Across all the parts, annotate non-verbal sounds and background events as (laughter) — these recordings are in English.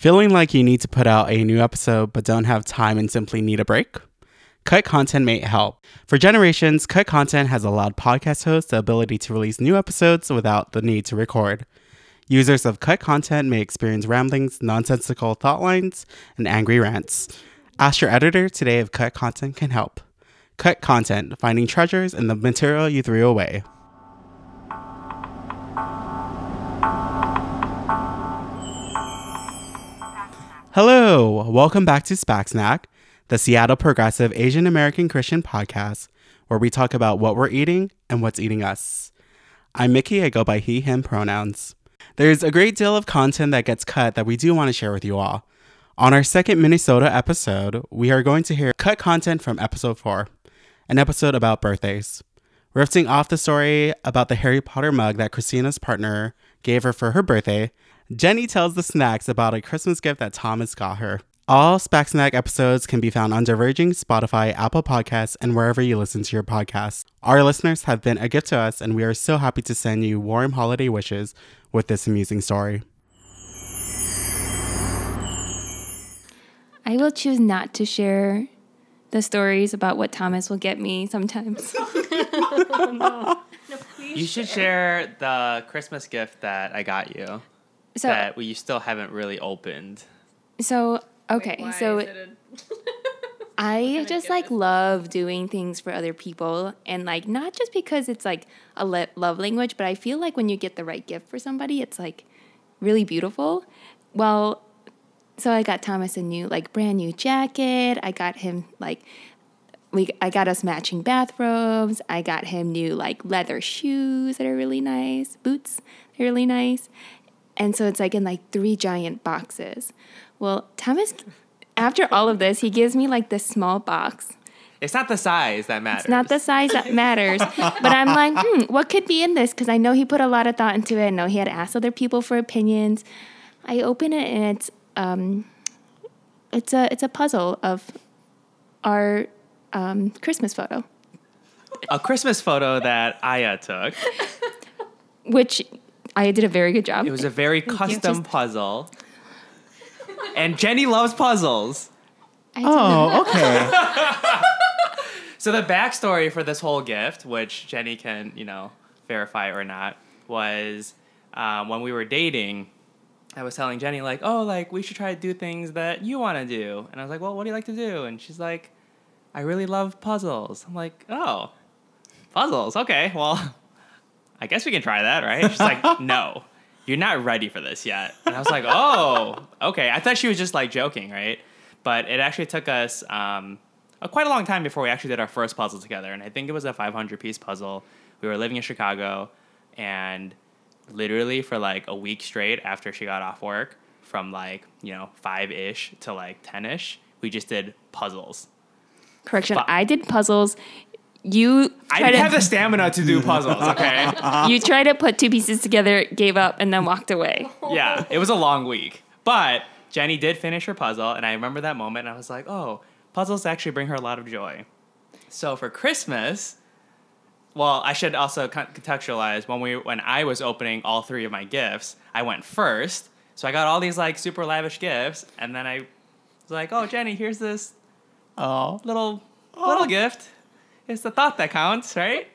Feeling like you need to put out a new episode but don't have time and simply need a break? Cut Content may help. For generations, Cut Content has allowed podcast hosts the ability to release new episodes without the need to record. Users of Cut Content may experience ramblings, nonsensical thought lines, and angry rants. Ask your editor today if Cut Content can help. Cut Content, finding treasures in the material you threw away. Welcome back to SPAC Snack, the Seattle Progressive Asian American Christian podcast, where we talk about what we're eating and what's eating us. I'm Mickey, I go by he, him pronouns. There's a great deal of content that gets cut that we do want to share with you all. On our second Minnesota episode, we are going to hear cut content from episode 4, an episode about birthdays. Riffing off the story about the Harry Potter mug that Christina's partner gave her for her birthday, Jenny tells the snacks about a Christmas gift that Thomas got her. All SPAC Snack episodes can be found on Diverging, Spotify, Apple Podcasts, and wherever you listen to your podcasts. Our listeners have been a gift to us, and we are so happy to send you warm holiday wishes with this amusing story. I will choose not to share the stories about what Thomas will get me sometimes. (laughs) (laughs) You should share the Christmas gift that I got you So, that we still haven't really opened. so okay, so (laughs) I just like love doing things for other people and like not just because it's like a le- love language, but I feel like when you get the right gift for somebody, it's like really beautiful. Well, so I got Thomas a new like brand new jacket. I got him like we I got us matching bathrobes. I got him new like leather shoes that are really nice, boots they're really nice. And so it's like in like three giant boxes. Well, Thomas after all of this, he gives me like this small box. It's not the size that matters. It's not the size that matters, but I'm like, (laughs) hmm, what could be in this? Because I know he put a lot of thought into it. I know he had asked other people for opinions. I open it and it's um, it's a it's a puzzle of our um, Christmas photo, a Christmas photo that Aya took. (laughs) which I did a very good job. It was a very custom Just- puzzle. And Jenny loves puzzles. I did Oh, okay. (laughs) So the backstory for this whole gift, which Jenny can, you know, verify or not, was um, when we were dating. I was telling Jenny like, oh, like we should try to do things that you want to do, and I was like, well, what do you like to do? And she's like, I really love puzzles. I'm like, oh, puzzles. Okay, well, I guess we can try that, right? She's like, (laughs) no, you're not ready for this yet. And I was like, oh, okay. I thought she was just like joking, right? But it actually took us um, a, quite a long time before we actually did our first puzzle together. And I think it was a 500 piece puzzle. We were living in Chicago, and literally for like a week straight after she got off work, from like, you know, five ish to like 10 ish, we just did puzzles. correction. Fu- I did puzzles. You I didn't have the stamina to do puzzles, okay? (laughs) you tried to put two pieces together, gave up, and then walked away. yeah, it was a long week. But Jenny did finish her puzzle, and I remember that moment, and I was like, oh, puzzles actually bring her a lot of joy. So for Christmas, well, I should also contextualize when we when I was opening all three of my gifts, I went first. So I got all these like super lavish gifts, and then I was like, "Oh, Jenny, here's this Oh. little little gift. It's the thought that counts, right?"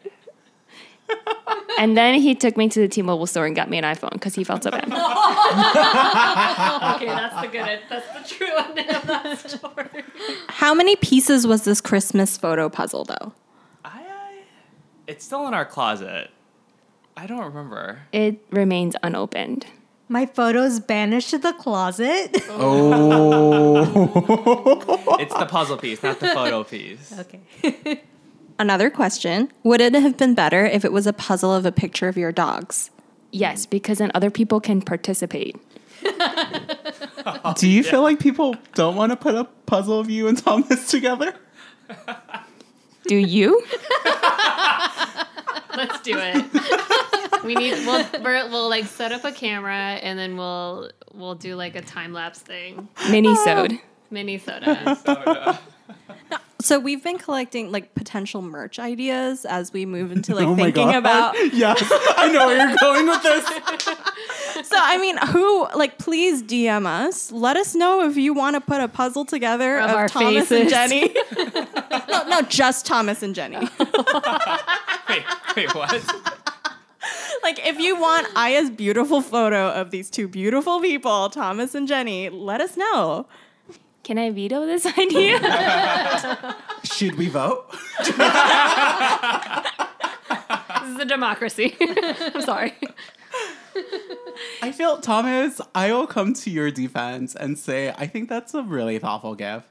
(laughs) And then he took me to the T-Mobile store and got me an iPhone because he felt so bad. (laughs) Okay, that's the good. That's the true end of that story. How many pieces was this Christmas photo puzzle though? I, I it's still in our closet. I don't remember. It remains unopened. My photos banished to the closet. Oh. (laughs) It's the puzzle piece, not the photo piece. okay. Another question. Would it have been better if it was a puzzle of a picture of your dogs? Yes, because then other people can participate. (laughs) Do you feel like people don't want to put a puzzle of you and Thomas (laughs) together? Do you? (laughs) Let's do it. We need. We'll we're, we'll like set up a camera and then we'll we'll do like a time lapse thing. Mini-sode. Mini soda. So we've been collecting like potential merch ideas as we move into (laughs) like Oh thinking God. about (laughs) Yes, I know where you're going with this. (laughs) So I mean, who like please DM us. Let us know if you want to put a puzzle together Of of, our Thomas and. Jenny. no, no, just Thomas and Jenny. Wait, wait, what? like if you want Aya's beautiful photo of these two beautiful people, Thomas and Jenny, let us know. Can I veto this (laughs) idea? Should we vote? This is a democracy. (laughs) I'm sorry. I feel, Thomas, I will come to your defense and say I think that's a really thoughtful gift.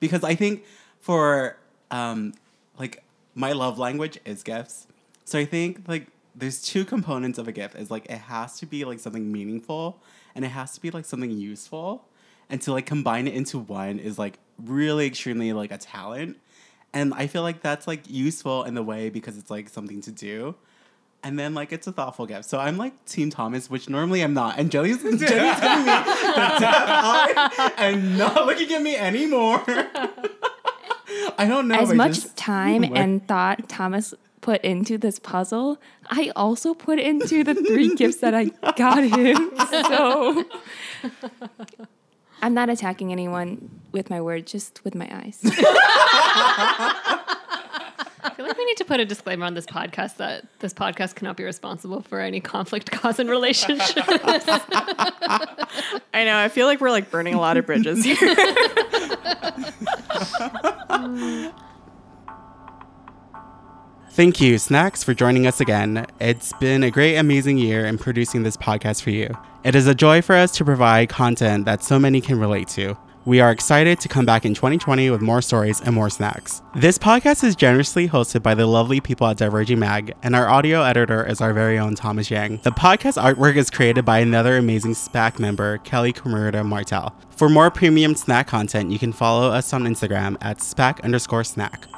Because I think for, um, like, my love language is gifts. So I think, like, there's two components of a gift. Is like, it has to be, like, something meaningful and it has to be, like, something useful. And to, like, combine it into one is, like, really extremely, like, a talent. And I feel like that's, like, useful in the way because it's, like, something to do and then like it's a thoughtful gift. So I'm like Team Thomas, which normally I'm not. And Jenny's (laughs) Jenny's giving me the death eye and not looking at me anymore. (laughs) I don't know. as I much just- time Like- (laughs) and thought Thomas put into this puzzle, I also put into the three gifts that I got him. So I'm not attacking anyone with my words, just with my eyes. (laughs) I feel like we need to put a disclaimer on this podcast that this podcast cannot be responsible for any conflict caused in relationships. I know. I feel like we're like burning a lot of bridges here. (laughs) Thank you, Snacks, for joining us again. It's been a great, amazing year in producing this podcast for you. It is a joy for us to provide content that so many can relate to. We are excited to come back in 2020 with more stories and more snacks. This podcast is generously hosted by the lovely people at Diverging Mag, and our audio editor is our very own Thomas Yang. The podcast artwork is created by another amazing SPAC member, Kelly Kamurda Martel. For more premium snack content, you can follow us on Instagram at SPAC underscore snack.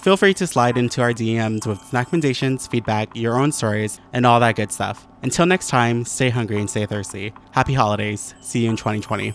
Feel free to slide into our DMs with recommendations, feedback, your own stories, and all that good stuff. Until next time, stay hungry and stay thirsty. Happy holidays. See you in 2020.